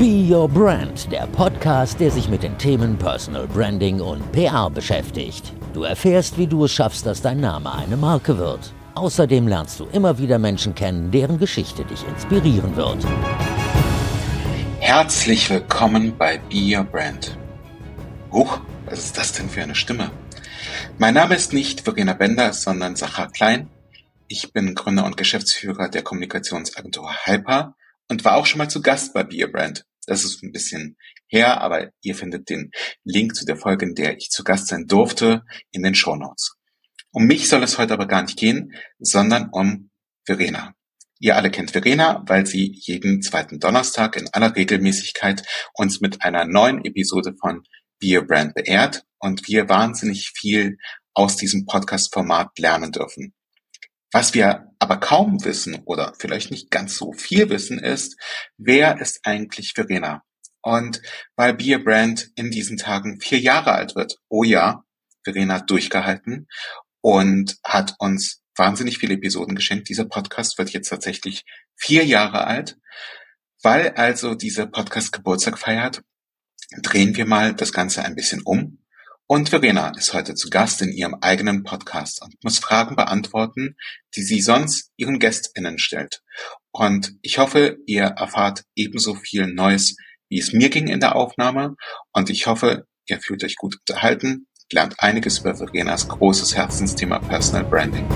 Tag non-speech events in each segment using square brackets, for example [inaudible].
Be Your Brand, der Podcast, der sich mit den Themen Personal Branding und PR beschäftigt. Du erfährst, wie du es schaffst, dass dein Name eine Marke wird. Außerdem lernst du immer wieder Menschen kennen, deren Geschichte dich inspirieren wird. Herzlich willkommen bei Be Your Brand. Huch, was ist das denn für eine Stimme? Mein Name ist nicht Verena Bender, sondern Sacha Klein. Ich bin Gründer und Geschäftsführer der Kommunikationsagentur Hyper und war auch schon mal zu Gast bei Be Your Brand. Das ist ein bisschen her, aber ihr findet den Link zu der Folge, in der ich zu Gast sein durfte, in den Show Notes. Um mich soll es heute aber gar nicht gehen, sondern um Verena. Ihr alle kennt Verena, weil sie jeden zweiten Donnerstag in aller Regelmäßigkeit uns mit einer neuen Episode von Be Brand beehrt und wir wahnsinnig viel aus diesem Podcast-Format lernen dürfen. Was wir aber kaum wissen oder vielleicht nicht ganz so viel wissen ist, wer ist eigentlich Verena? Und weil Be a Brand in diesen Tagen vier Jahre alt wird, oh ja, Verena hat durchgehalten und hat uns wahnsinnig viele Episoden geschenkt. Dieser Podcast wird jetzt tatsächlich vier Jahre alt. Weil also dieser Podcast Geburtstag feiert, drehen wir mal das Ganze ein bisschen um und Verena ist heute zu Gast in ihrem eigenen Podcast und muss Fragen beantworten, die sie sonst ihren GästInnen stellt. Und ich hoffe, ihr erfahrt ebenso viel Neues, wie es mir ging in der Aufnahme. Und ich hoffe, ihr fühlt euch gut unterhalten, lernt einiges über Verenas großes Herzensthema Personal Branding.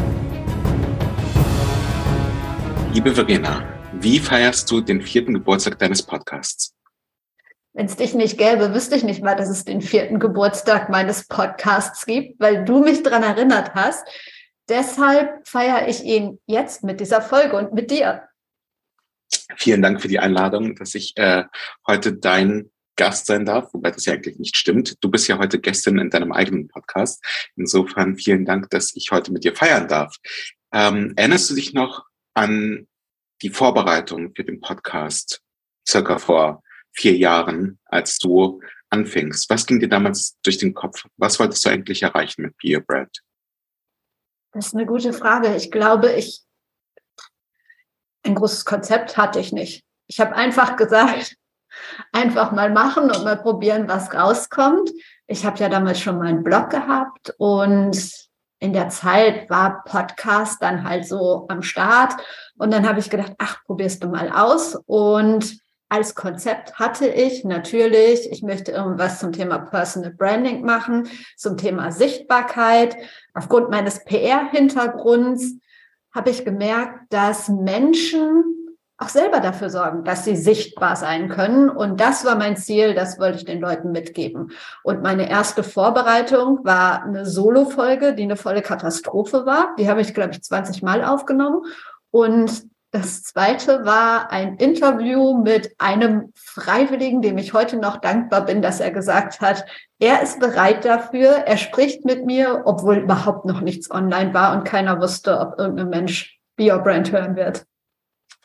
Liebe Verena, wie feierst du den vierten Geburtstag deines Podcasts? Wenn es dich nicht gäbe, wüsste ich nicht mal, dass es den vierten Geburtstag meines Podcasts gibt, weil du mich dran erinnert hast. Deshalb feiere ich ihn jetzt mit dieser Folge und mit dir. Vielen Dank für die Einladung, dass ich äh, heute dein Gast sein darf, wobei das ja eigentlich nicht stimmt. Du bist ja heute Gästin in deinem eigenen Podcast. Insofern vielen Dank, dass ich heute mit dir feiern darf. Ähm, erinnerst du dich noch an die Vorbereitung für den Podcast circa vor vier Jahren, als du anfingst? Was ging dir damals durch den Kopf? Was wolltest du eigentlich erreichen mit Be Brand? Das ist eine gute Frage. Ich glaube, ich ein großes Konzept hatte ich nicht. Ich habe einfach gesagt, [laughs] einfach mal machen und mal probieren, was rauskommt. Ich habe ja damals schon mal einen Blog gehabt und in der Zeit war Podcast dann halt so am Start. Und dann habe ich gedacht, ach, probierst du mal aus. Und als Konzept hatte ich natürlich, ich möchte irgendwas zum Thema Personal Branding machen, zum Thema Sichtbarkeit. Aufgrund meines PR-Hintergrunds habe ich gemerkt, dass Menschen auch selber dafür sorgen, dass sie sichtbar sein können. Und das war mein Ziel, das wollte ich den Leuten mitgeben. Und meine erste Vorbereitung war eine Solo-Folge, die eine volle Katastrophe war. Die habe ich, glaube ich, 20 Mal aufgenommen. Und das zweite war ein Interview mit einem Freiwilligen, dem ich heute noch dankbar bin, dass er gesagt hat, er ist bereit dafür, er spricht mit mir, obwohl überhaupt noch nichts online war und keiner wusste, ob irgendein Mensch Be Your Brand hören wird.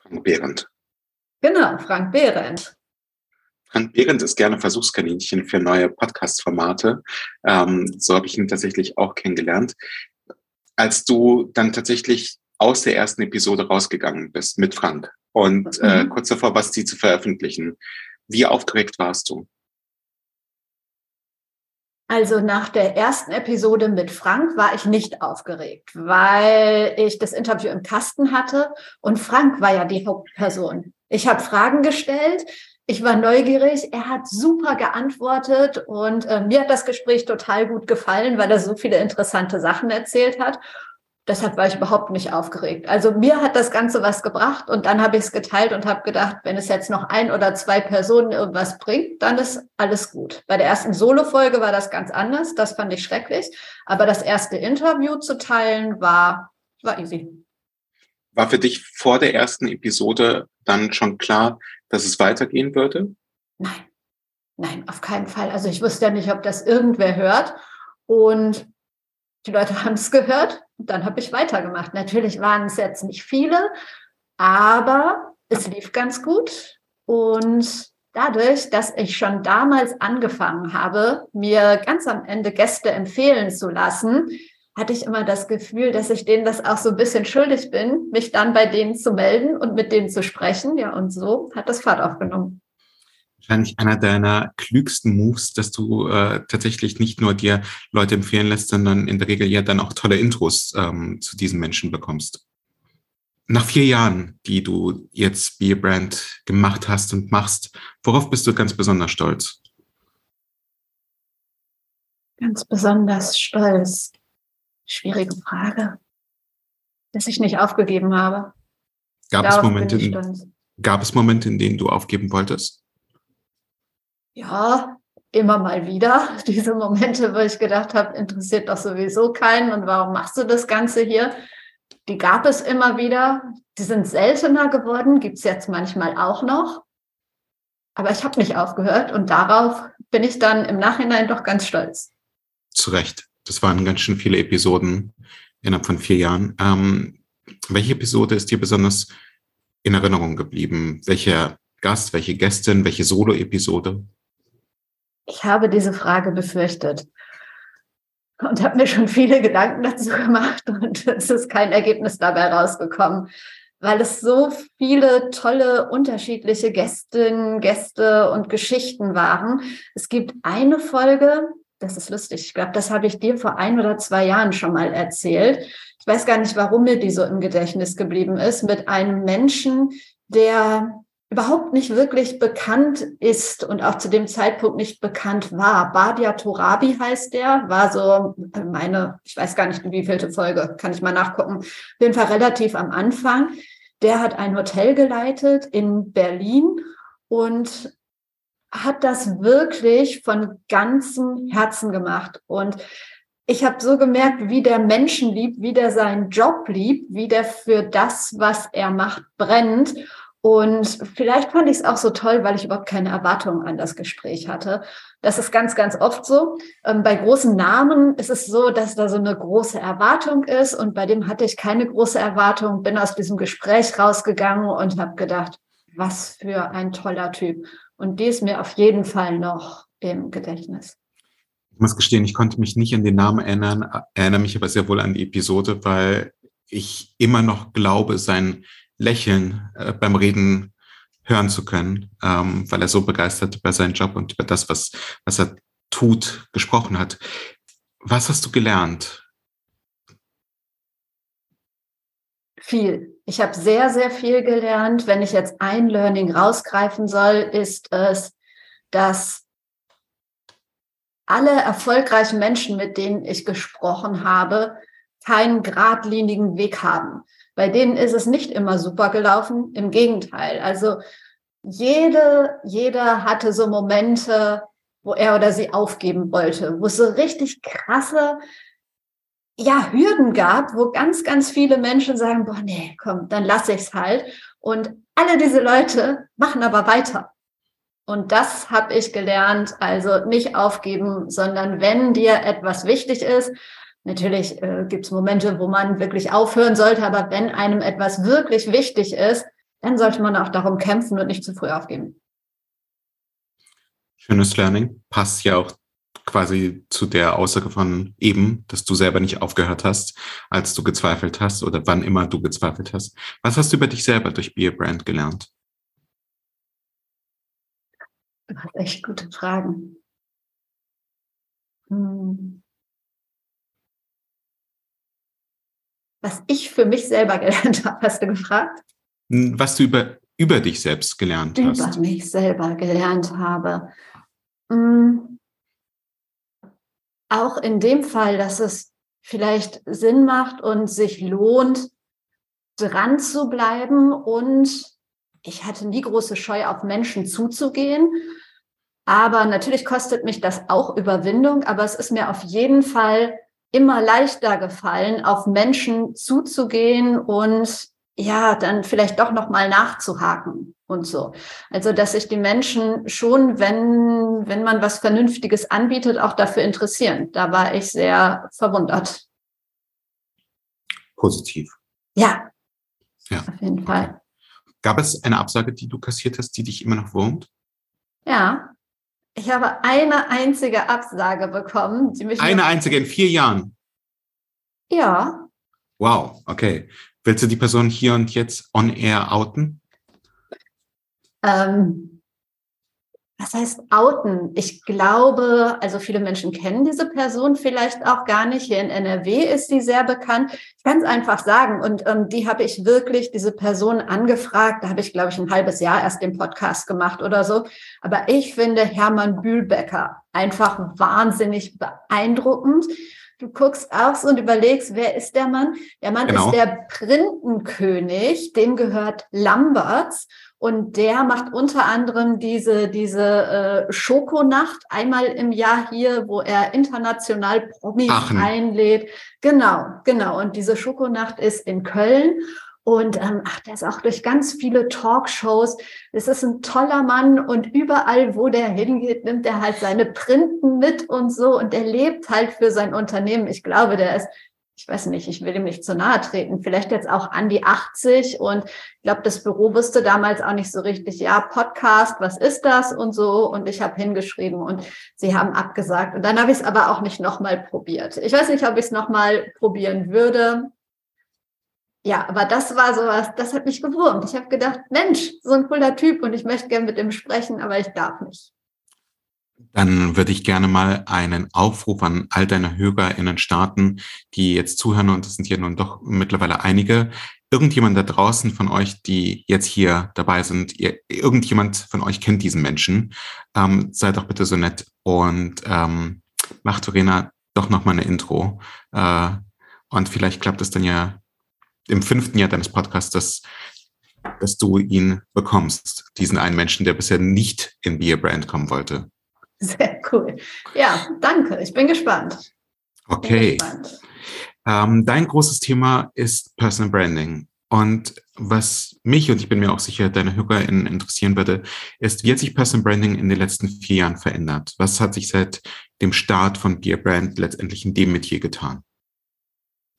Frank Behrendt. Genau, Frank Behrendt. Frank Behrendt ist gerne Versuchskaninchen für neue Podcast-Formate. Ähm, so habe ich ihn tatsächlich auch kennengelernt. Als du dann tatsächlich aus der ersten Episode rausgegangen bist mit Frank und mhm. äh, kurz davor warst, sie zu veröffentlichen. Wie aufgeregt warst du? Also nach der ersten Episode mit Frank war ich nicht aufgeregt, weil ich das Interview im Kasten hatte und Frank war ja die Hauptperson. Ich habe Fragen gestellt, ich war neugierig, er hat super geantwortet und äh, mir hat das Gespräch total gut gefallen, weil er so viele interessante Sachen erzählt hat. Deshalb war ich überhaupt nicht aufgeregt. Also mir hat das Ganze was gebracht und dann habe ich es geteilt und habe gedacht, wenn es jetzt noch ein oder zwei Personen irgendwas bringt, dann ist alles gut. Bei der ersten Solo-Folge war das ganz anders. Das fand ich schrecklich. Aber das erste Interview zu teilen war, war easy. War für dich vor der ersten Episode dann schon klar, dass es weitergehen würde? Nein, nein, auf keinen Fall. Also ich wusste ja nicht, ob das irgendwer hört. Und die Leute haben es gehört und dann habe ich weitergemacht. Natürlich waren es jetzt nicht viele, aber es lief ganz gut. Und dadurch, dass ich schon damals angefangen habe, mir ganz am Ende Gäste empfehlen zu lassen, hatte ich immer das Gefühl, dass ich denen das auch so ein bisschen schuldig bin, mich dann bei denen zu melden und mit denen zu sprechen. Ja, und so hat das Fahrt aufgenommen. Wahrscheinlich einer deiner klügsten Moves, dass du äh, tatsächlich nicht nur dir Leute empfehlen lässt, sondern in der Regel ja dann auch tolle Intros ähm, zu diesen Menschen bekommst. Nach vier Jahren, die du jetzt Be a Brand gemacht hast und machst, worauf bist du ganz besonders stolz? Ganz besonders stolz. Schwierige Frage. Dass ich nicht aufgegeben habe. Gab es, Momente, gab es Momente, in denen du aufgeben wolltest? Ja, immer mal wieder. [laughs] Diese Momente, wo ich gedacht habe, interessiert doch sowieso keinen und warum machst du das Ganze hier? Die gab es immer wieder. Die sind seltener geworden, gibt es jetzt manchmal auch noch. Aber ich habe nicht aufgehört und darauf bin ich dann im Nachhinein doch ganz stolz. Zu Recht. Das waren ganz schön viele Episoden innerhalb von vier Jahren. Ähm, welche Episode ist dir besonders in Erinnerung geblieben? Welcher Gast, welche Gästin, welche Solo-Episode? Ich habe diese Frage befürchtet und habe mir schon viele Gedanken dazu gemacht und [laughs] es ist kein Ergebnis dabei rausgekommen, weil es so viele tolle unterschiedliche Gästinnen, Gäste und Geschichten waren. Es gibt eine Folge, das ist lustig, ich glaube, das habe ich dir vor ein oder zwei Jahren schon mal erzählt. Ich weiß gar nicht, warum mir die so im Gedächtnis geblieben ist, mit einem Menschen, der überhaupt nicht wirklich bekannt ist und auch zu dem Zeitpunkt nicht bekannt war. Badia Torabi heißt der, war so meine, ich weiß gar nicht, wie vielte Folge, kann ich mal nachgucken, auf jeden Fall relativ am Anfang. Der hat ein Hotel geleitet in Berlin und hat das wirklich von ganzem Herzen gemacht. Und ich habe so gemerkt, wie der Menschen liebt, wie der seinen Job liebt, wie der für das, was er macht, brennt. Und vielleicht fand ich es auch so toll, weil ich überhaupt keine Erwartungen an das Gespräch hatte. Das ist ganz, ganz oft so. Ähm, bei großen Namen ist es so, dass da so eine große Erwartung ist. Und bei dem hatte ich keine große Erwartung, bin aus diesem Gespräch rausgegangen und habe gedacht, was für ein toller Typ. Und die ist mir auf jeden Fall noch im Gedächtnis. Ich muss gestehen, ich konnte mich nicht an den Namen erinnern, erinnere mich aber sehr wohl an die Episode, weil ich immer noch glaube, sein Lächeln äh, beim Reden hören zu können, ähm, weil er so begeistert über seinen Job und über das, was, was er tut, gesprochen hat. Was hast du gelernt? Viel. Ich habe sehr, sehr viel gelernt. Wenn ich jetzt ein Learning rausgreifen soll, ist es, dass alle erfolgreichen Menschen, mit denen ich gesprochen habe, keinen geradlinigen Weg haben. Bei denen ist es nicht immer super gelaufen, im Gegenteil. Also jede, jeder hatte so Momente, wo er oder sie aufgeben wollte, wo es so richtig krasse ja, Hürden gab, wo ganz, ganz viele Menschen sagen, boah, nee, komm, dann lasse ich es halt. Und alle diese Leute machen aber weiter. Und das habe ich gelernt, also nicht aufgeben, sondern wenn dir etwas wichtig ist, Natürlich äh, gibt es Momente, wo man wirklich aufhören sollte, aber wenn einem etwas wirklich wichtig ist, dann sollte man auch darum kämpfen und nicht zu früh aufgeben. Schönes Learning. Passt ja auch quasi zu der Aussage von eben, dass du selber nicht aufgehört hast, als du gezweifelt hast oder wann immer du gezweifelt hast. Was hast du über dich selber durch Beer Brand gelernt? Du hast echt gute Fragen. Hm. Was ich für mich selber gelernt [laughs] habe, hast du gefragt? Was du über, über dich selbst gelernt über hast. Über mich selber gelernt habe. Hm. Auch in dem Fall, dass es vielleicht Sinn macht und sich lohnt, dran zu bleiben. Und ich hatte nie große Scheu, auf Menschen zuzugehen. Aber natürlich kostet mich das auch Überwindung. Aber es ist mir auf jeden Fall immer leichter gefallen, auf Menschen zuzugehen und ja, dann vielleicht doch noch mal nachzuhaken und so. Also, dass sich die Menschen schon, wenn, wenn man was Vernünftiges anbietet, auch dafür interessieren. Da war ich sehr verwundert. Positiv. Ja. Ja. Auf jeden Fall. Gab es eine Absage, die du kassiert hast, die dich immer noch wurmt? Ja, ich habe eine einzige Absage bekommen. eine einzige in vier Jahren? Ja. Wow, okay. Willst du die Person hier und jetzt on air outen? Ähm, was heißt outen? Ich glaube, also viele Menschen kennen diese Person vielleicht auch gar nicht. Hier in NRW ist sie sehr bekannt. Ich kann es einfach sagen. Und ähm, die habe ich wirklich, diese Person angefragt. Da habe ich, glaube ich, ein halbes Jahr erst den Podcast gemacht oder so. Aber ich finde Hermann Bühlbecker einfach wahnsinnig beeindruckend. Du guckst aus und überlegst, wer ist der Mann? Der Mann genau. ist der Printenkönig, dem gehört Lamberts. Und der macht unter anderem diese, diese äh, Schokonacht einmal im Jahr hier, wo er international Promis Aachen. einlädt. Genau, genau. Und diese Schokonacht ist in Köln. Und ähm, ach, der ist auch durch ganz viele Talkshows. Es ist ein toller Mann und überall, wo der hingeht, nimmt er halt seine Printen mit und so. Und er lebt halt für sein Unternehmen. Ich glaube, der ist ich weiß nicht, ich will ihm nicht zu nahe treten, vielleicht jetzt auch an die 80 und ich glaube, das Büro wusste damals auch nicht so richtig, ja, Podcast, was ist das und so und ich habe hingeschrieben und sie haben abgesagt und dann habe ich es aber auch nicht nochmal probiert. Ich weiß nicht, ob ich es nochmal probieren würde. Ja, aber das war sowas, das hat mich gewurmt. Ich habe gedacht, Mensch, so ein cooler Typ und ich möchte gerne mit ihm sprechen, aber ich darf nicht. Dann würde ich gerne mal einen Aufruf an all deine HörerInnen starten, die jetzt zuhören, und das sind ja nun doch mittlerweile einige. Irgendjemand da draußen von euch, die jetzt hier dabei sind, ihr, irgendjemand von euch kennt diesen Menschen, ähm, seid doch bitte so nett und ähm, macht Verena doch nochmal eine Intro. Äh, und vielleicht klappt es dann ja im fünften Jahr deines Podcasts, dass, dass du ihn bekommst, diesen einen Menschen, der bisher nicht in Beer Brand kommen wollte. Sehr cool. Ja, danke. Ich bin gespannt. Okay. Bin gespannt. Ähm, dein großes Thema ist Personal Branding. Und was mich und ich bin mir auch sicher, deine HörerInnen interessieren würde, ist, wie hat sich Personal Branding in den letzten vier Jahren verändert? Was hat sich seit dem Start von Beer Brand letztendlich in dem Metier getan?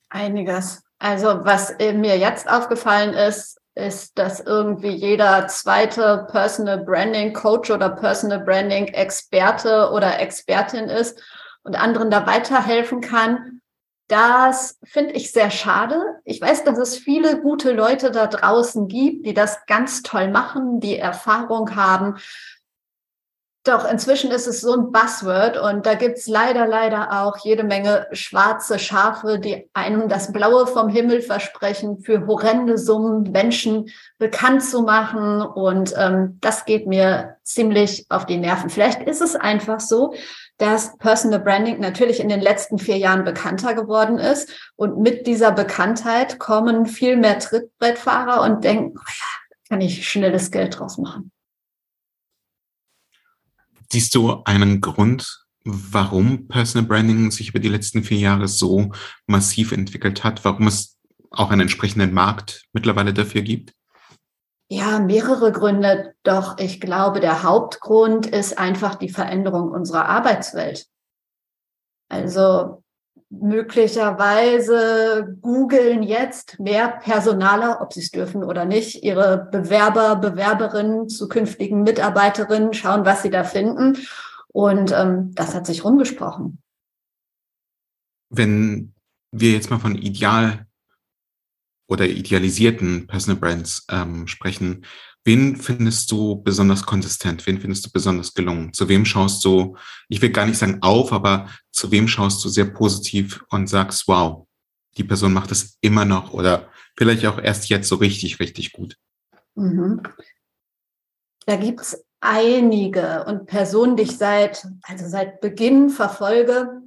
Einiges. Also was mir jetzt aufgefallen ist, ist, dass irgendwie jeder zweite Personal Branding Coach oder Personal Branding Experte oder Expertin ist und anderen da weiterhelfen kann. Das finde ich sehr schade. Ich weiß, dass es viele gute Leute da draußen gibt, die das ganz toll machen, die Erfahrung haben, doch, inzwischen ist es so ein Buzzword und da gibt's leider, leider auch jede Menge schwarze Schafe, die einem das Blaue vom Himmel versprechen, für horrende Summen Menschen bekannt zu machen. Und ähm, das geht mir ziemlich auf die Nerven. Vielleicht ist es einfach so, dass Personal Branding natürlich in den letzten vier Jahren bekannter geworden ist. Und mit dieser Bekanntheit kommen viel mehr Trittbrettfahrer und denken, oh ja, kann ich schnelles Geld draus machen. Siehst du einen Grund, warum Personal Branding sich über die letzten vier Jahre so massiv entwickelt hat, warum es auch einen entsprechenden Markt mittlerweile dafür gibt? Ja, mehrere Gründe. Doch ich glaube, der Hauptgrund ist einfach die Veränderung unserer Arbeitswelt. Also möglicherweise googeln jetzt mehr Personaler, ob sie es dürfen oder nicht, ihre Bewerber, Bewerberinnen, zukünftigen Mitarbeiterinnen, schauen, was sie da finden. Und ähm, das hat sich rumgesprochen. Wenn wir jetzt mal von ideal oder idealisierten Personal Brands ähm, sprechen, Wen findest du besonders konsistent? Wen findest du besonders gelungen? Zu wem schaust du, ich will gar nicht sagen auf, aber zu wem schaust du sehr positiv und sagst, wow, die Person macht es immer noch oder vielleicht auch erst jetzt so richtig, richtig gut? Mhm. Da gibt's einige und Personen, die ich seit, also seit Beginn verfolge,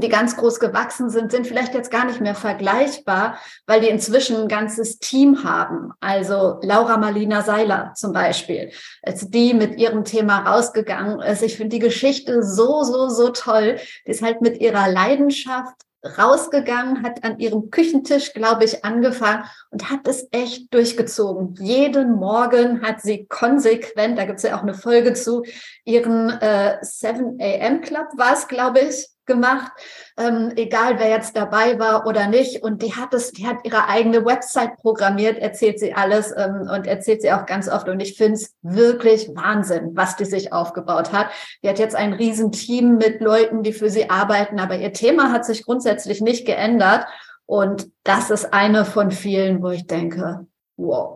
die ganz groß gewachsen sind, sind vielleicht jetzt gar nicht mehr vergleichbar, weil die inzwischen ein ganzes Team haben. Also Laura Marlina Seiler zum Beispiel, als die mit ihrem Thema rausgegangen ist. Ich finde die Geschichte so, so, so toll. Die ist halt mit ihrer Leidenschaft rausgegangen, hat an ihrem Küchentisch, glaube ich, angefangen und hat es echt durchgezogen. Jeden Morgen hat sie konsequent, da gibt es ja auch eine Folge zu, ihren äh, 7 AM Club war es, glaube ich, gemacht, ähm, egal wer jetzt dabei war oder nicht. Und die hat es, die hat ihre eigene Website programmiert, erzählt sie alles ähm, und erzählt sie auch ganz oft. Und ich finde es wirklich Wahnsinn, was die sich aufgebaut hat. Die hat jetzt ein Riesenteam mit Leuten, die für sie arbeiten, aber ihr Thema hat sich grundsätzlich nicht geändert. Und das ist eine von vielen, wo ich denke, wow.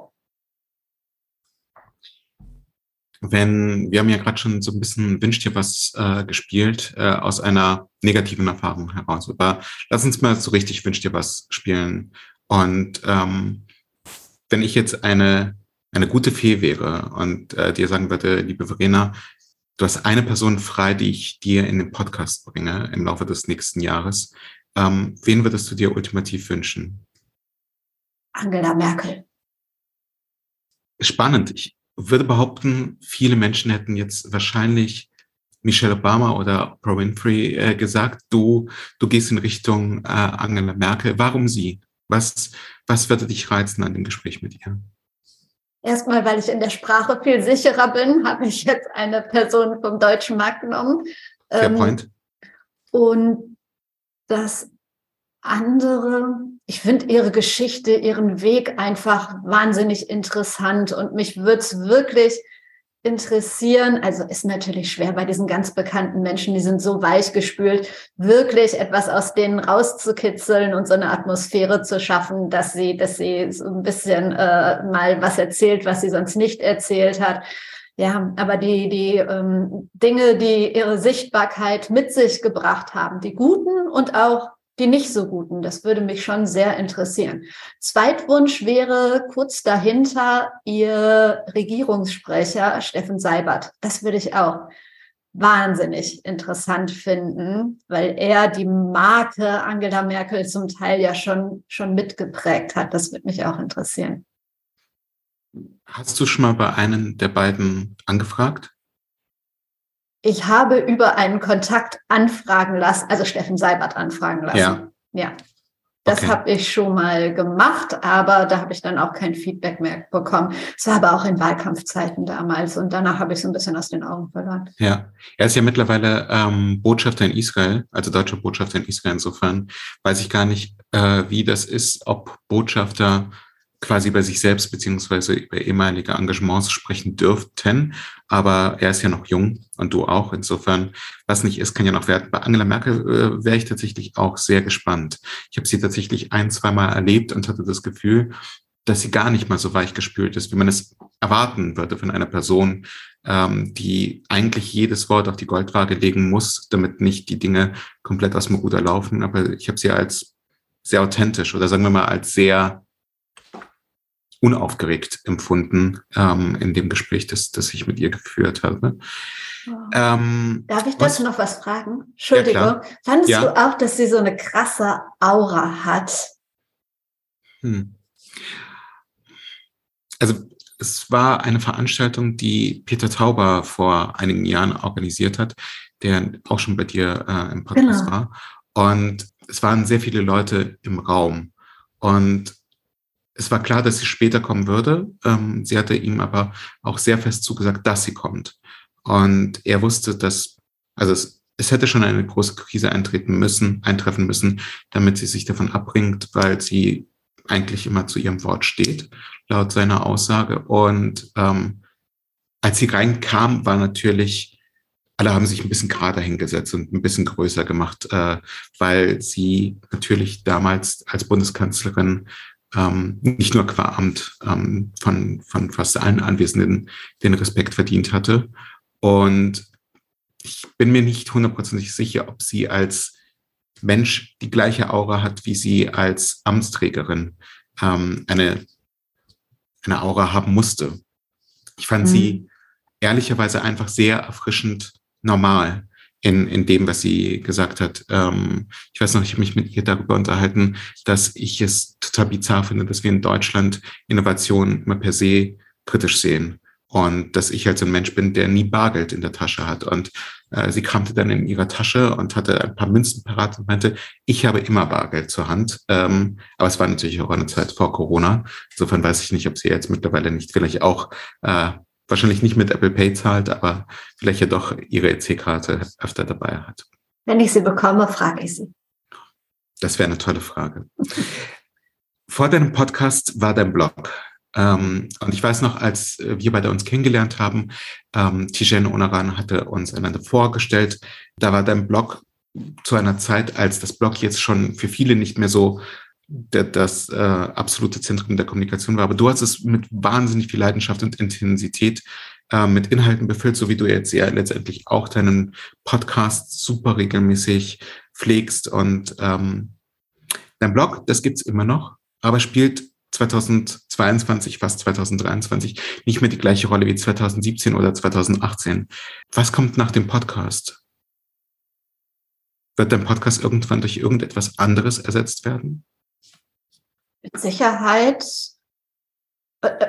Wenn, wir haben ja gerade schon so ein bisschen Wünsch dir was äh, gespielt, äh, aus einer negativen Erfahrung heraus. Aber lass uns mal so richtig Wünsch dir was spielen. Und ähm, wenn ich jetzt eine, eine gute Fee wäre und äh, dir sagen würde, liebe Verena, du hast eine Person frei, die ich dir in den Podcast bringe im Laufe des nächsten Jahres, ähm, wen würdest du dir ultimativ wünschen? Angela Merkel. Spannend. Ich würde behaupten, viele Menschen hätten jetzt wahrscheinlich Michelle Obama oder Oprah Winfrey äh, gesagt, du, du gehst in Richtung äh, Angela Merkel. Warum sie? Was, was würde dich reizen an dem Gespräch mit ihr? Erstmal, weil ich in der Sprache viel sicherer bin, habe ich jetzt eine Person vom deutschen Markt genommen. Fair ähm, point. Und das andere, ich finde ihre Geschichte, ihren Weg einfach wahnsinnig interessant und mich würde es wirklich interessieren, also ist natürlich schwer bei diesen ganz bekannten Menschen, die sind so weich gespült, wirklich etwas aus denen rauszukitzeln und so eine Atmosphäre zu schaffen, dass sie, dass sie so ein bisschen äh, mal was erzählt, was sie sonst nicht erzählt hat. Ja, aber die, die ähm, Dinge, die ihre Sichtbarkeit mit sich gebracht haben, die guten und auch die nicht so guten. Das würde mich schon sehr interessieren. Zweitwunsch wäre kurz dahinter Ihr Regierungssprecher Steffen Seibert. Das würde ich auch wahnsinnig interessant finden, weil er die Marke Angela Merkel zum Teil ja schon, schon mitgeprägt hat. Das würde mich auch interessieren. Hast du schon mal bei einem der beiden angefragt? Ich habe über einen Kontakt anfragen lassen, also Steffen Seibert anfragen lassen. Ja. ja. Das okay. habe ich schon mal gemacht, aber da habe ich dann auch kein Feedback mehr bekommen. Es war aber auch in Wahlkampfzeiten damals und danach habe ich so ein bisschen aus den Augen verloren. Ja, er ist ja mittlerweile ähm, Botschafter in Israel, also deutscher Botschafter in Israel. Insofern weiß ich gar nicht, äh, wie das ist, ob Botschafter quasi über sich selbst beziehungsweise über ehemalige Engagements sprechen dürften. Aber er ist ja noch jung und du auch. Insofern, was nicht ist, kann ja noch werden. Bei Angela Merkel äh, wäre ich tatsächlich auch sehr gespannt. Ich habe sie tatsächlich ein, zweimal erlebt und hatte das Gefühl, dass sie gar nicht mal so weich gespült ist, wie man es erwarten würde von einer Person, ähm, die eigentlich jedes Wort auf die Goldwaage legen muss, damit nicht die Dinge komplett aus dem Ruder laufen. Aber ich habe sie als sehr authentisch oder sagen wir mal als sehr unaufgeregt empfunden ähm, in dem Gespräch, das, das ich mit ihr geführt habe. Oh. Ähm, Darf ich dazu noch was fragen? Entschuldigung. Ja, Fandest ja. du auch, dass sie so eine krasse Aura hat? Hm. Also es war eine Veranstaltung, die Peter Tauber vor einigen Jahren organisiert hat, der auch schon bei dir äh, im Podcast genau. war. Und es waren sehr viele Leute im Raum. Und es war klar, dass sie später kommen würde. Ähm, sie hatte ihm aber auch sehr fest zugesagt, dass sie kommt. Und er wusste, dass, also es, es hätte schon eine große Krise eintreten müssen, eintreffen müssen, damit sie sich davon abbringt, weil sie eigentlich immer zu ihrem Wort steht, laut seiner Aussage. Und ähm, als sie reinkam, war natürlich, alle haben sich ein bisschen gerade hingesetzt und ein bisschen größer gemacht, äh, weil sie natürlich damals als Bundeskanzlerin ähm, nicht nur qua Amt ähm, von, von fast allen Anwesenden den Respekt verdient hatte. Und ich bin mir nicht hundertprozentig sicher, ob sie als Mensch die gleiche Aura hat, wie sie als Amtsträgerin ähm, eine, eine Aura haben musste. Ich fand mhm. sie ehrlicherweise einfach sehr erfrischend normal in, in dem, was sie gesagt hat. Ähm, ich weiß noch, ich habe mich mit ihr darüber unterhalten, dass ich es total bizarr finde, dass wir in Deutschland Innovation immer per se kritisch sehen. Und dass ich halt so ein Mensch bin, der nie Bargeld in der Tasche hat. Und äh, sie kramte dann in ihrer Tasche und hatte ein paar Münzen parat und meinte, ich habe immer Bargeld zur Hand. Ähm, aber es war natürlich auch eine Zeit vor Corona. Insofern weiß ich nicht, ob sie jetzt mittlerweile nicht vielleicht auch äh, wahrscheinlich nicht mit Apple Pay zahlt, aber vielleicht ja doch ihre EC-Karte öfter dabei hat. Wenn ich sie bekomme, frage ich sie. Das wäre eine tolle Frage. Vor deinem Podcast war dein Blog. Ähm, und ich weiß noch, als wir beide uns kennengelernt haben, ähm, Tijen Onaran hatte uns einander vorgestellt. Da war dein Blog zu einer Zeit, als das Blog jetzt schon für viele nicht mehr so der, das äh, absolute Zentrum der Kommunikation war. Aber du hast es mit wahnsinnig viel Leidenschaft und Intensität äh, mit Inhalten befüllt, so wie du jetzt ja letztendlich auch deinen Podcast super regelmäßig pflegst und ähm, dein Blog, das gibt's immer noch, aber spielt 2022, fast 2023 nicht mehr die gleiche Rolle wie 2017 oder 2018. Was kommt nach dem Podcast? Wird dein Podcast irgendwann durch irgendetwas anderes ersetzt werden? Mit Sicherheit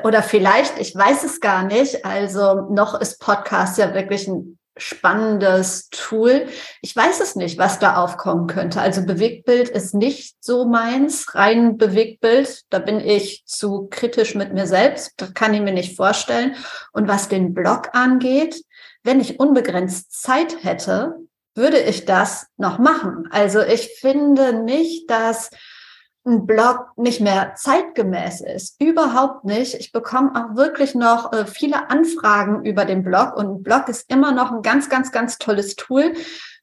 oder vielleicht, ich weiß es gar nicht. Also noch ist Podcast ja wirklich ein spannendes Tool. Ich weiß es nicht, was da aufkommen könnte. Also Bewegtbild ist nicht so meins, rein Bewegtbild. Da bin ich zu kritisch mit mir selbst. Das kann ich mir nicht vorstellen. Und was den Blog angeht, wenn ich unbegrenzt Zeit hätte, würde ich das noch machen. Also ich finde nicht, dass ein Blog nicht mehr zeitgemäß ist. Überhaupt nicht. Ich bekomme auch wirklich noch äh, viele Anfragen über den Blog und ein Blog ist immer noch ein ganz, ganz, ganz tolles Tool.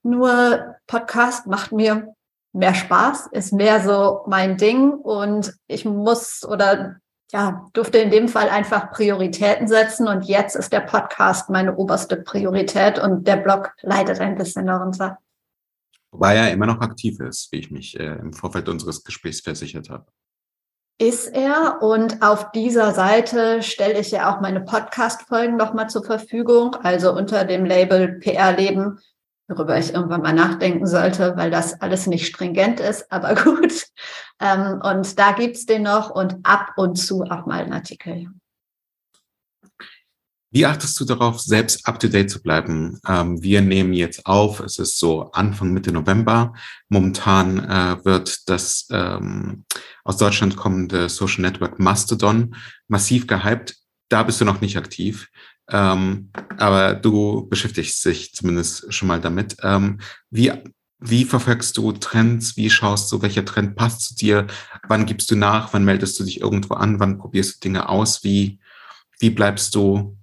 Nur Podcast macht mir mehr Spaß, ist mehr so mein Ding und ich muss oder ja, durfte in dem Fall einfach Prioritäten setzen und jetzt ist der Podcast meine oberste Priorität und der Blog leidet ein bisschen darunter. Wobei er immer noch aktiv ist, wie ich mich äh, im Vorfeld unseres Gesprächs versichert habe. Ist er und auf dieser Seite stelle ich ja auch meine Podcast-Folgen nochmal zur Verfügung, also unter dem Label PR Leben, worüber ich irgendwann mal nachdenken sollte, weil das alles nicht stringent ist, aber [laughs] gut. Ähm, und da gibt's den noch und ab und zu auch mal einen Artikel. Wie achtest du darauf, selbst up-to-date zu bleiben? Ähm, wir nehmen jetzt auf, es ist so Anfang, Mitte November. Momentan äh, wird das ähm, aus Deutschland kommende Social Network Mastodon massiv gehypt. Da bist du noch nicht aktiv, ähm, aber du beschäftigst dich zumindest schon mal damit. Ähm, wie, wie verfolgst du Trends? Wie schaust du, welcher Trend passt zu dir? Wann gibst du nach? Wann meldest du dich irgendwo an? Wann probierst du Dinge aus? Wie, wie bleibst du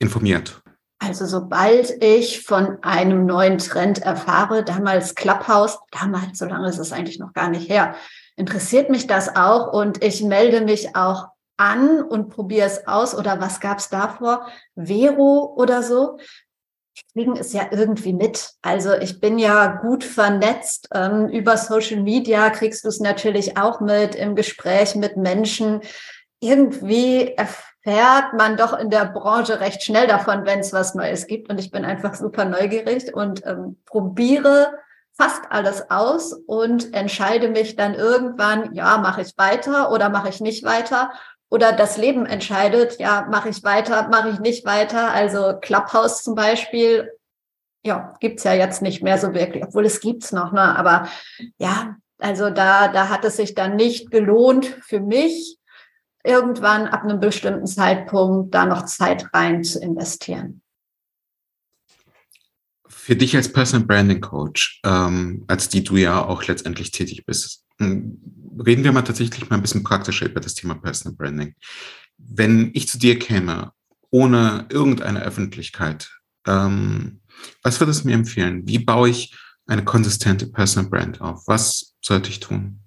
informiert? Also sobald ich von einem neuen Trend erfahre, damals Clubhouse, damals, so lange ist es eigentlich noch gar nicht her, interessiert mich das auch und ich melde mich auch an und probiere es aus oder was gab es davor? Vero oder so. Kriegen es ja irgendwie mit. Also ich bin ja gut vernetzt. Ähm, über Social Media kriegst du es natürlich auch mit im Gespräch mit Menschen. Irgendwie erfährt man doch in der Branche recht schnell davon, wenn es was Neues gibt. Und ich bin einfach super neugierig und ähm, probiere fast alles aus und entscheide mich dann irgendwann, ja, mache ich weiter oder mache ich nicht weiter. Oder das Leben entscheidet, ja, mache ich weiter, mache ich nicht weiter. Also Clubhouse zum Beispiel, ja, gibt's ja jetzt nicht mehr so wirklich, obwohl es gibt's noch, ne? Aber ja, also da, da hat es sich dann nicht gelohnt für mich, irgendwann ab einem bestimmten Zeitpunkt da noch Zeit rein zu investieren. Für dich als Personal Branding Coach, ähm, als die du ja auch letztendlich tätig bist, hm, reden wir mal tatsächlich mal ein bisschen praktischer über das Thema Personal Branding. Wenn ich zu dir käme, ohne irgendeine Öffentlichkeit, ähm, was würdest du mir empfehlen? Wie baue ich eine konsistente Personal Brand auf? Was sollte ich tun?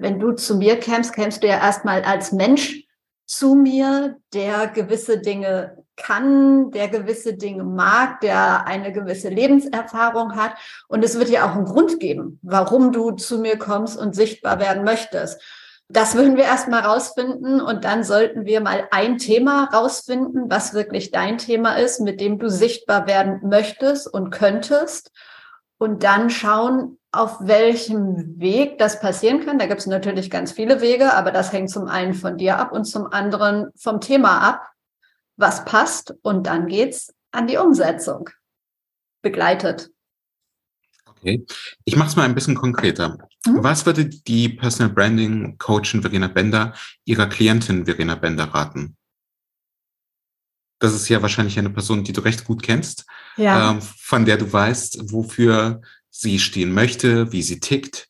Wenn du zu mir kämst, kämst du ja erstmal als Mensch zu mir, der gewisse Dinge kann, der gewisse Dinge mag, der eine gewisse Lebenserfahrung hat. Und es wird ja auch einen Grund geben, warum du zu mir kommst und sichtbar werden möchtest. Das würden wir erstmal rausfinden und dann sollten wir mal ein Thema rausfinden, was wirklich dein Thema ist, mit dem du sichtbar werden möchtest und könntest. Und dann schauen, auf welchem Weg das passieren kann. Da gibt es natürlich ganz viele Wege, aber das hängt zum einen von dir ab und zum anderen vom Thema ab, was passt. Und dann geht's an die Umsetzung. Begleitet. Okay. Ich mache es mal ein bisschen konkreter. Mhm. Was würde die Personal Branding Coachin Verena Bender ihrer Klientin Verena Bender raten? Das ist ja wahrscheinlich eine Person, die du recht gut kennst, ja. ähm, von der du weißt, wofür sie stehen möchte, wie sie tickt.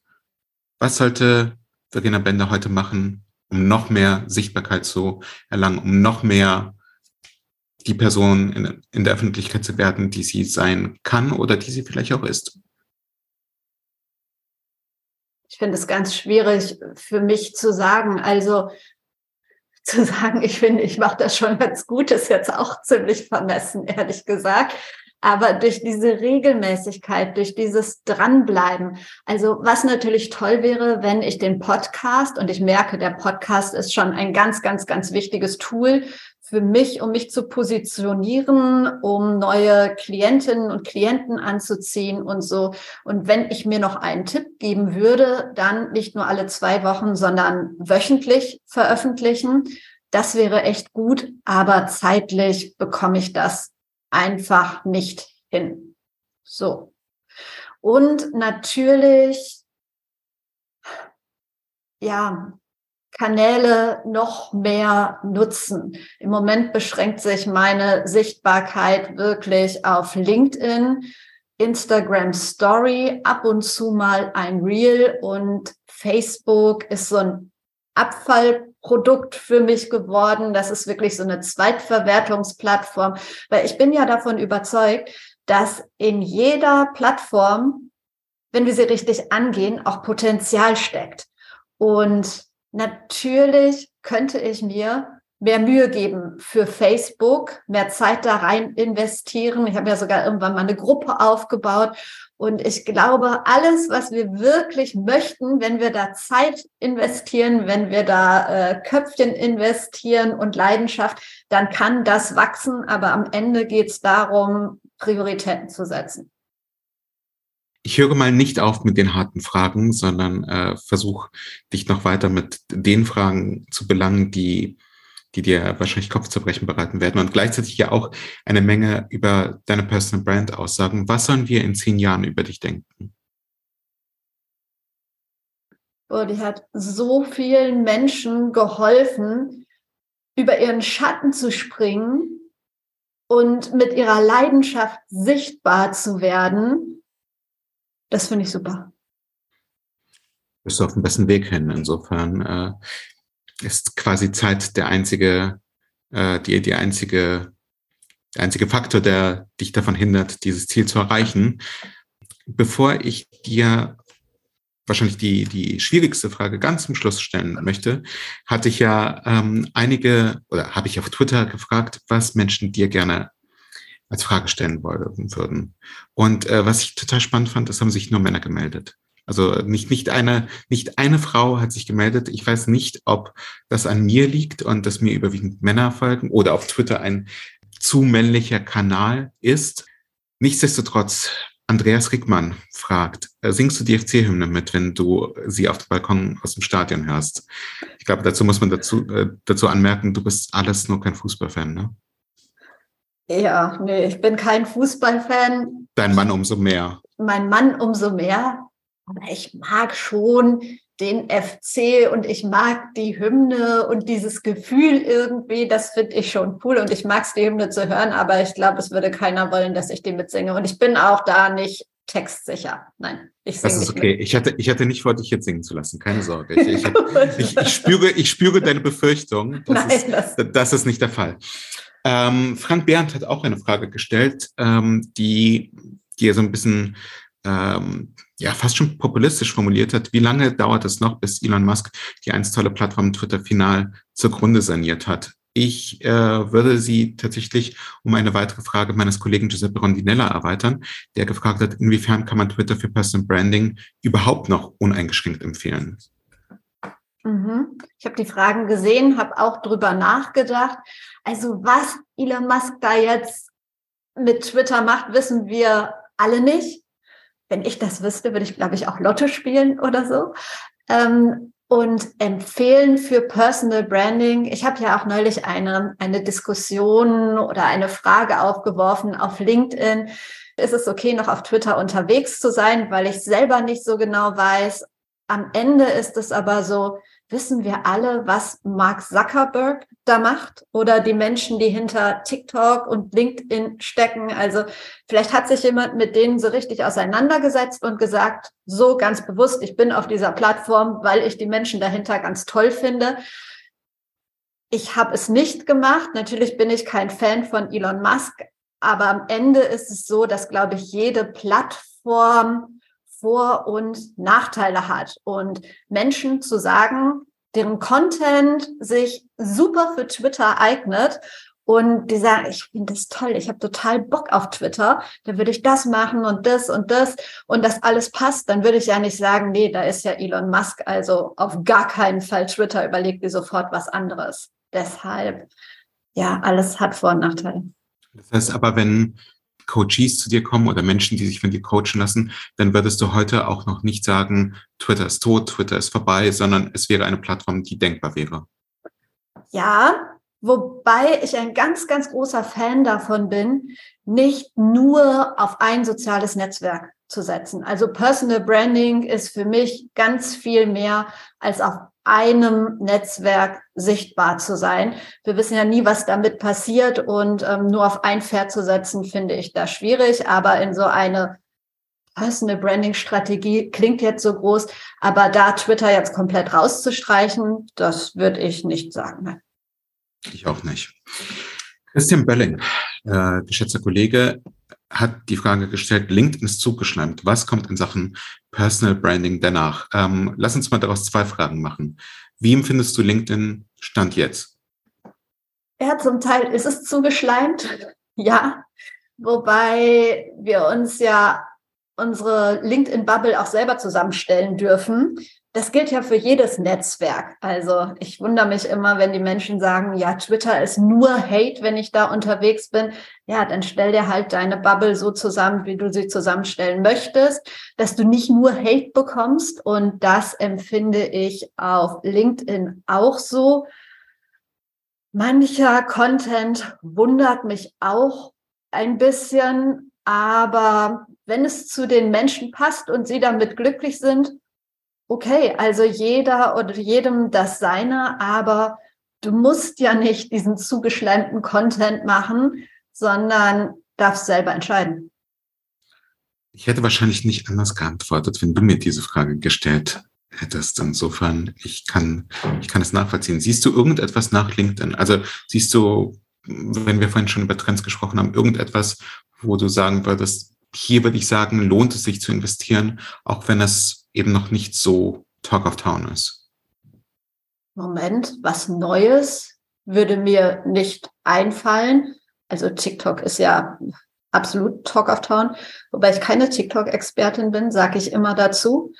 Was sollte Verena Bender heute machen, um noch mehr Sichtbarkeit zu erlangen, um noch mehr die Person in, in der Öffentlichkeit zu werden, die sie sein kann oder die sie vielleicht auch ist? Ich finde es ganz schwierig für mich zu sagen. Also [laughs] zu sagen, ich finde, ich mache das schon ganz gut, ist jetzt auch ziemlich vermessen, ehrlich gesagt. Aber durch diese Regelmäßigkeit, durch dieses Dranbleiben. Also was natürlich toll wäre, wenn ich den Podcast, und ich merke, der Podcast ist schon ein ganz, ganz, ganz wichtiges Tool für mich, um mich zu positionieren, um neue Klientinnen und Klienten anzuziehen und so. Und wenn ich mir noch einen Tipp geben würde, dann nicht nur alle zwei Wochen, sondern wöchentlich veröffentlichen. Das wäre echt gut, aber zeitlich bekomme ich das einfach nicht hin. So. Und natürlich, ja, Kanäle noch mehr nutzen. Im Moment beschränkt sich meine Sichtbarkeit wirklich auf LinkedIn, Instagram Story, ab und zu mal ein Reel und Facebook ist so ein Abfallprodukt für mich geworden. Das ist wirklich so eine Zweitverwertungsplattform, weil ich bin ja davon überzeugt, dass in jeder Plattform, wenn wir sie richtig angehen, auch Potenzial steckt. Und natürlich könnte ich mir mehr Mühe geben für Facebook, mehr Zeit da rein investieren. Ich habe ja sogar irgendwann mal eine Gruppe aufgebaut. Und ich glaube, alles, was wir wirklich möchten, wenn wir da Zeit investieren, wenn wir da äh, Köpfchen investieren und Leidenschaft, dann kann das wachsen. Aber am Ende geht es darum, Prioritäten zu setzen. Ich höre mal nicht auf mit den harten Fragen, sondern äh, versuche dich noch weiter mit den Fragen zu belangen, die, die dir wahrscheinlich Kopfzerbrechen bereiten werden und gleichzeitig ja auch eine Menge über deine Personal Brand aussagen. Was sollen wir in zehn Jahren über dich denken? Oh, die hat so vielen Menschen geholfen, über ihren Schatten zu springen und mit ihrer Leidenschaft sichtbar zu werden das finde ich super. Bist du auf dem besten Weg hin. Insofern äh, ist quasi Zeit der einzige, äh, die, die einzige, der einzige Faktor, der dich davon hindert, dieses Ziel zu erreichen. Bevor ich dir wahrscheinlich die, die schwierigste Frage ganz zum Schluss stellen möchte, hatte ich ja ähm, einige oder habe ich auf Twitter gefragt, was Menschen dir gerne als Frage stellen würden. Und äh, was ich total spannend fand, es haben sich nur Männer gemeldet. Also nicht, nicht, eine, nicht eine Frau hat sich gemeldet. Ich weiß nicht, ob das an mir liegt und dass mir überwiegend Männer folgen oder auf Twitter ein zu männlicher Kanal ist. Nichtsdestotrotz, Andreas Rickmann fragt, äh, singst du die FC-Hymne mit, wenn du sie auf dem Balkon aus dem Stadion hörst? Ich glaube, dazu muss man dazu, äh, dazu anmerken, du bist alles nur kein Fußballfan, ne? Ja, nee, ich bin kein Fußballfan. Dein Mann umso mehr. Mein Mann umso mehr. Aber ich mag schon den FC und ich mag die Hymne und dieses Gefühl irgendwie, das finde ich schon cool und ich mag es, die Hymne zu hören, aber ich glaube, es würde keiner wollen, dass ich die mitsinge und ich bin auch da nicht textsicher. Nein, ich singe Das ist okay. Mit. Ich hatte, ich hatte nicht vor, dich jetzt singen zu lassen. Keine Sorge. Ich, ich, [laughs] ich, ich spüre, ich spüre deine Befürchtung. Das, Nein, ist, das, das ist nicht der Fall. Ähm, Frank Behrendt hat auch eine Frage gestellt, ähm, die, die er so ein bisschen ähm, ja fast schon populistisch formuliert hat. Wie lange dauert es noch, bis Elon Musk die einst tolle Plattform Twitter final zugrunde saniert hat? Ich äh, würde sie tatsächlich um eine weitere Frage meines Kollegen Giuseppe Rondinella erweitern, der gefragt hat, inwiefern kann man Twitter für Personal Branding überhaupt noch uneingeschränkt empfehlen? Mhm. Ich habe die Fragen gesehen, habe auch drüber nachgedacht. Also was Elon Musk da jetzt mit Twitter macht, wissen wir alle nicht. Wenn ich das wüsste, würde ich, glaube ich, auch Lotto spielen oder so. Ähm, und empfehlen für Personal Branding. Ich habe ja auch neulich eine, eine Diskussion oder eine Frage aufgeworfen auf LinkedIn. Ist es okay, noch auf Twitter unterwegs zu sein, weil ich selber nicht so genau weiß. Am Ende ist es aber so, wissen wir alle, was Mark Zuckerberg da macht oder die Menschen, die hinter TikTok und LinkedIn stecken. Also vielleicht hat sich jemand mit denen so richtig auseinandergesetzt und gesagt, so ganz bewusst, ich bin auf dieser Plattform, weil ich die Menschen dahinter ganz toll finde. Ich habe es nicht gemacht. Natürlich bin ich kein Fan von Elon Musk, aber am Ende ist es so, dass, glaube ich, jede Plattform vor- und Nachteile hat. Und Menschen zu sagen, deren Content sich super für Twitter eignet und die sagen, ich finde das toll, ich habe total Bock auf Twitter, dann würde ich das machen und das und das und das alles passt, dann würde ich ja nicht sagen, nee, da ist ja Elon Musk, also auf gar keinen Fall Twitter, überlegt dir sofort was anderes. Deshalb, ja, alles hat Vor- und Nachteile. Das heißt aber, wenn Coaches zu dir kommen oder Menschen, die sich von dir coachen lassen, dann würdest du heute auch noch nicht sagen, Twitter ist tot, Twitter ist vorbei, sondern es wäre eine Plattform, die denkbar wäre. Ja, wobei ich ein ganz, ganz großer Fan davon bin, nicht nur auf ein soziales Netzwerk zu setzen. Also Personal Branding ist für mich ganz viel mehr als auf einem Netzwerk sichtbar zu sein. Wir wissen ja nie, was damit passiert und ähm, nur auf ein Pferd zu setzen, finde ich da schwierig. Aber in so eine Personal Branding Strategie klingt jetzt so groß, aber da Twitter jetzt komplett rauszustreichen, das würde ich nicht sagen. Ich auch nicht. Christian Belling, äh, geschätzter Kollege, hat die Frage gestellt, LinkedIn ist zugeschleimt. Was kommt in Sachen Personal Branding danach? Ähm, lass uns mal daraus zwei Fragen machen. Wie empfindest du LinkedIn Stand jetzt? Ja, zum Teil ist es zugeschleimt, [laughs] ja. Wobei wir uns ja unsere LinkedIn-Bubble auch selber zusammenstellen dürfen das gilt ja für jedes Netzwerk. Also ich wundere mich immer, wenn die Menschen sagen, ja, Twitter ist nur Hate, wenn ich da unterwegs bin. Ja, dann stell dir halt deine Bubble so zusammen, wie du sie zusammenstellen möchtest, dass du nicht nur Hate bekommst. Und das empfinde ich auf LinkedIn auch so. Mancher Content wundert mich auch ein bisschen, aber wenn es zu den Menschen passt und sie damit glücklich sind, okay, also jeder oder jedem das seine, aber du musst ja nicht diesen zugeschleimten Content machen, sondern darfst selber entscheiden. Ich hätte wahrscheinlich nicht anders geantwortet, wenn du mir diese Frage gestellt hättest. Insofern, ich kann, ich kann es nachvollziehen. Siehst du irgendetwas nach LinkedIn? Also siehst du, wenn wir vorhin schon über Trends gesprochen haben, irgendetwas, wo du sagen würdest, hier würde ich sagen, lohnt es sich zu investieren, auch wenn es eben noch nicht so Talk of Town ist. Moment, was Neues würde mir nicht einfallen. Also TikTok ist ja absolut Talk of Town, wobei ich keine TikTok-Expertin bin, sage ich immer dazu.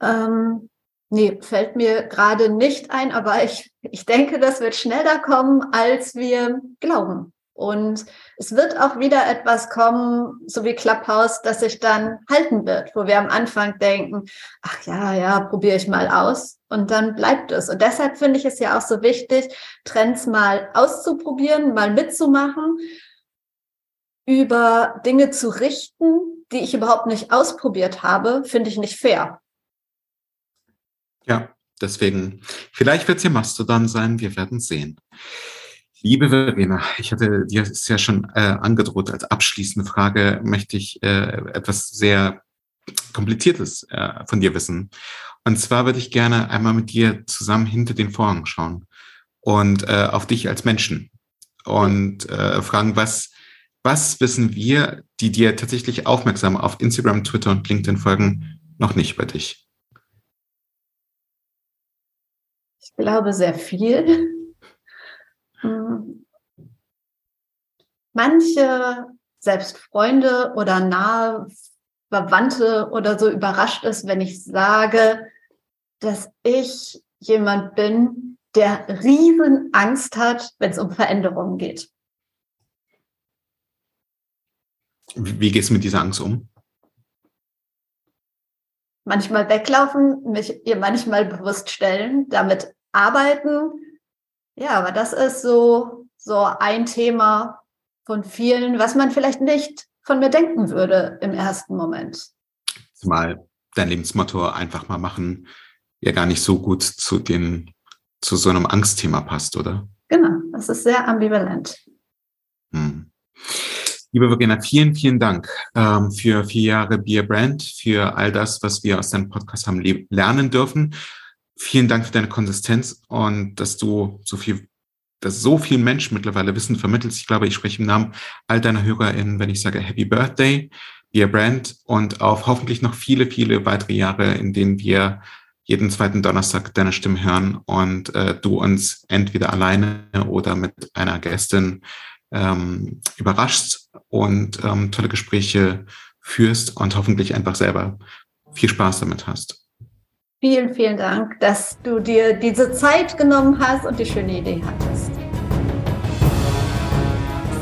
Ähm, nee, fällt mir gerade nicht ein, aber ich, ich denke, das wird schneller kommen, als wir glauben. Und es wird auch wieder etwas kommen, so wie Clubhouse, das sich dann halten wird, wo wir am Anfang denken, ach ja, ja, probiere ich mal aus und dann bleibt es. Und deshalb finde ich es ja auch so wichtig, Trends mal auszuprobieren, mal mitzumachen, über Dinge zu richten, die ich überhaupt nicht ausprobiert habe, finde ich nicht fair. Ja, deswegen, vielleicht wird es ja Mastodon sein, wir werden sehen. Liebe Verena, ich hatte dir es ja schon äh, angedroht, als abschließende Frage möchte ich äh, etwas sehr Kompliziertes äh, von dir wissen. Und zwar würde ich gerne einmal mit dir zusammen hinter den Vorhang schauen und äh, auf dich als Menschen und äh, fragen, was, was wissen wir, die dir tatsächlich aufmerksam auf Instagram, Twitter und LinkedIn folgen, noch nicht über dich? Ich glaube sehr viel. Manche, selbst Freunde oder nahe Verwandte oder so überrascht ist, wenn ich sage, dass ich jemand bin, der riesen Angst hat, wenn es um Veränderungen geht. Wie gehst du mit dieser Angst um? Manchmal weglaufen, mich ihr manchmal bewusst stellen, damit arbeiten, ja, aber das ist so, so ein Thema von vielen, was man vielleicht nicht von mir denken würde im ersten Moment. Zumal dein Lebensmotto einfach mal machen ja gar nicht so gut zu den, zu so einem Angstthema passt, oder? Genau, das ist sehr ambivalent. Hm. Liebe Verena, vielen, vielen Dank ähm, für vier Jahre Beer Brand, für all das, was wir aus deinem Podcast haben lernen dürfen. Vielen Dank für deine Konsistenz und dass du so viel, dass so vielen Menschen mittlerweile Wissen vermittelst. Ich glaube, ich spreche im Namen all deiner HörerInnen, wenn ich sage Happy Birthday, Dear Brand und auf hoffentlich noch viele, viele weitere Jahre, in denen wir jeden zweiten Donnerstag deine Stimme hören und äh, du uns entweder alleine oder mit einer Gästin ähm, überraschst und ähm, tolle Gespräche führst und hoffentlich einfach selber viel Spaß damit hast. Vielen, vielen Dank, dass du dir diese Zeit genommen hast und die schöne Idee hattest.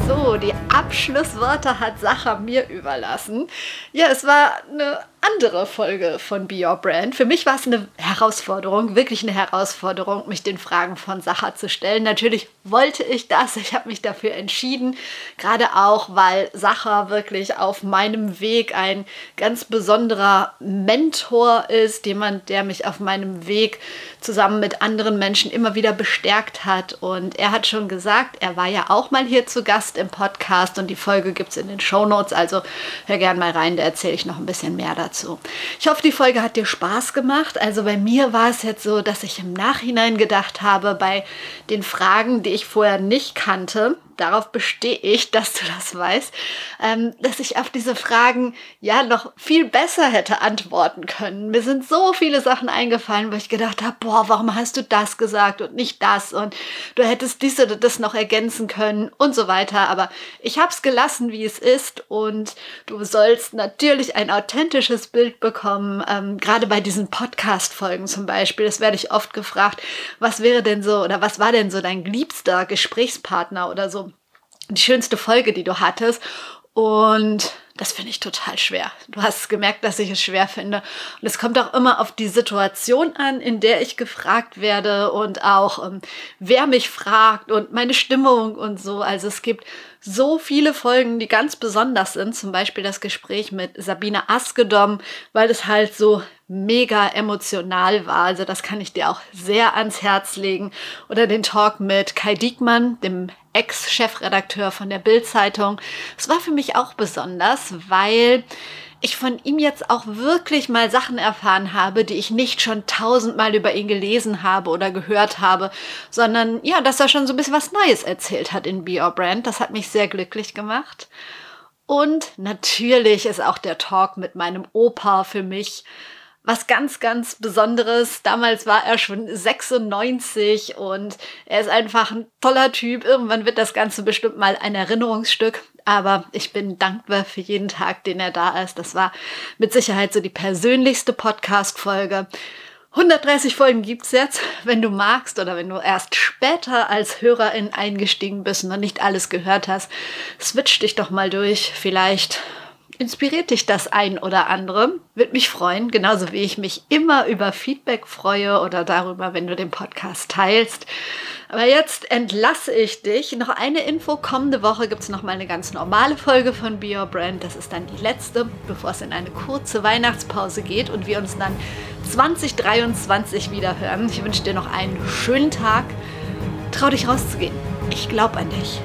So, die Abschlussworte hat Sacha mir überlassen. Ja, es war eine andere Folge von Be Your Brand. Für mich war es eine Herausforderung, wirklich eine Herausforderung, mich den Fragen von Sacha zu stellen. Natürlich wollte ich das, ich habe mich dafür entschieden, gerade auch, weil Sacha wirklich auf meinem Weg ein ganz besonderer Mentor ist, jemand, der mich auf meinem Weg zusammen mit anderen Menschen immer wieder bestärkt hat. Und er hat schon gesagt, er war ja auch mal hier zu Gast im Podcast und die Folge gibt es in den Show Notes. Also hör gern mal rein, da erzähle ich noch ein bisschen mehr dazu dazu. Ich hoffe, die Folge hat dir Spaß gemacht. Also bei mir war es jetzt so, dass ich im Nachhinein gedacht habe, bei den Fragen, die ich vorher nicht kannte, darauf bestehe ich, [laughs] dass du das weißt, ähm, dass ich auf diese Fragen ja noch viel besser hätte antworten können. Mir sind so viele Sachen eingefallen, wo ich gedacht habe, boah, warum hast du das gesagt und nicht das und du hättest dies oder das noch ergänzen können und so weiter. Aber ich habe es gelassen, wie es ist und du sollst natürlich ein authentisches Bild bekommen, ähm, gerade bei diesen Podcast-Folgen zum Beispiel. Das werde ich oft gefragt, was wäre denn so oder was war denn so dein liebster Gesprächspartner oder so die schönste Folge, die du hattest. Und das finde ich total schwer. Du hast gemerkt, dass ich es schwer finde. Und es kommt auch immer auf die Situation an, in der ich gefragt werde und auch ähm, wer mich fragt und meine Stimmung und so. Also es gibt so viele Folgen, die ganz besonders sind. Zum Beispiel das Gespräch mit Sabine Askedom, weil es halt so mega emotional war. Also das kann ich dir auch sehr ans Herz legen. Oder den Talk mit Kai Diekmann, dem Ex-Chefredakteur von der Bild-Zeitung. Es war für mich auch besonders, weil ich von ihm jetzt auch wirklich mal Sachen erfahren habe, die ich nicht schon tausendmal über ihn gelesen habe oder gehört habe, sondern ja, dass er schon so ein bisschen was Neues erzählt hat in Be Your Brand. Das hat mich sehr glücklich gemacht. Und natürlich ist auch der Talk mit meinem Opa für mich was ganz, ganz Besonderes. Damals war er schon 96 und er ist einfach ein toller Typ. Irgendwann wird das Ganze bestimmt mal ein Erinnerungsstück. Aber ich bin dankbar für jeden Tag, den er da ist. Das war mit Sicherheit so die persönlichste Podcast-Folge. 130 Folgen gibt's jetzt. Wenn du magst oder wenn du erst später als Hörerin eingestiegen bist und noch nicht alles gehört hast, switch dich doch mal durch. Vielleicht Inspiriert dich das ein oder andere? Würde mich freuen, genauso wie ich mich immer über Feedback freue oder darüber, wenn du den Podcast teilst. Aber jetzt entlasse ich dich. Noch eine Info. Kommende Woche gibt es noch mal eine ganz normale Folge von Be Your Brand. Das ist dann die letzte, bevor es in eine kurze Weihnachtspause geht und wir uns dann 2023 wieder hören. Ich wünsche dir noch einen schönen Tag. Trau dich rauszugehen. Ich glaube an dich.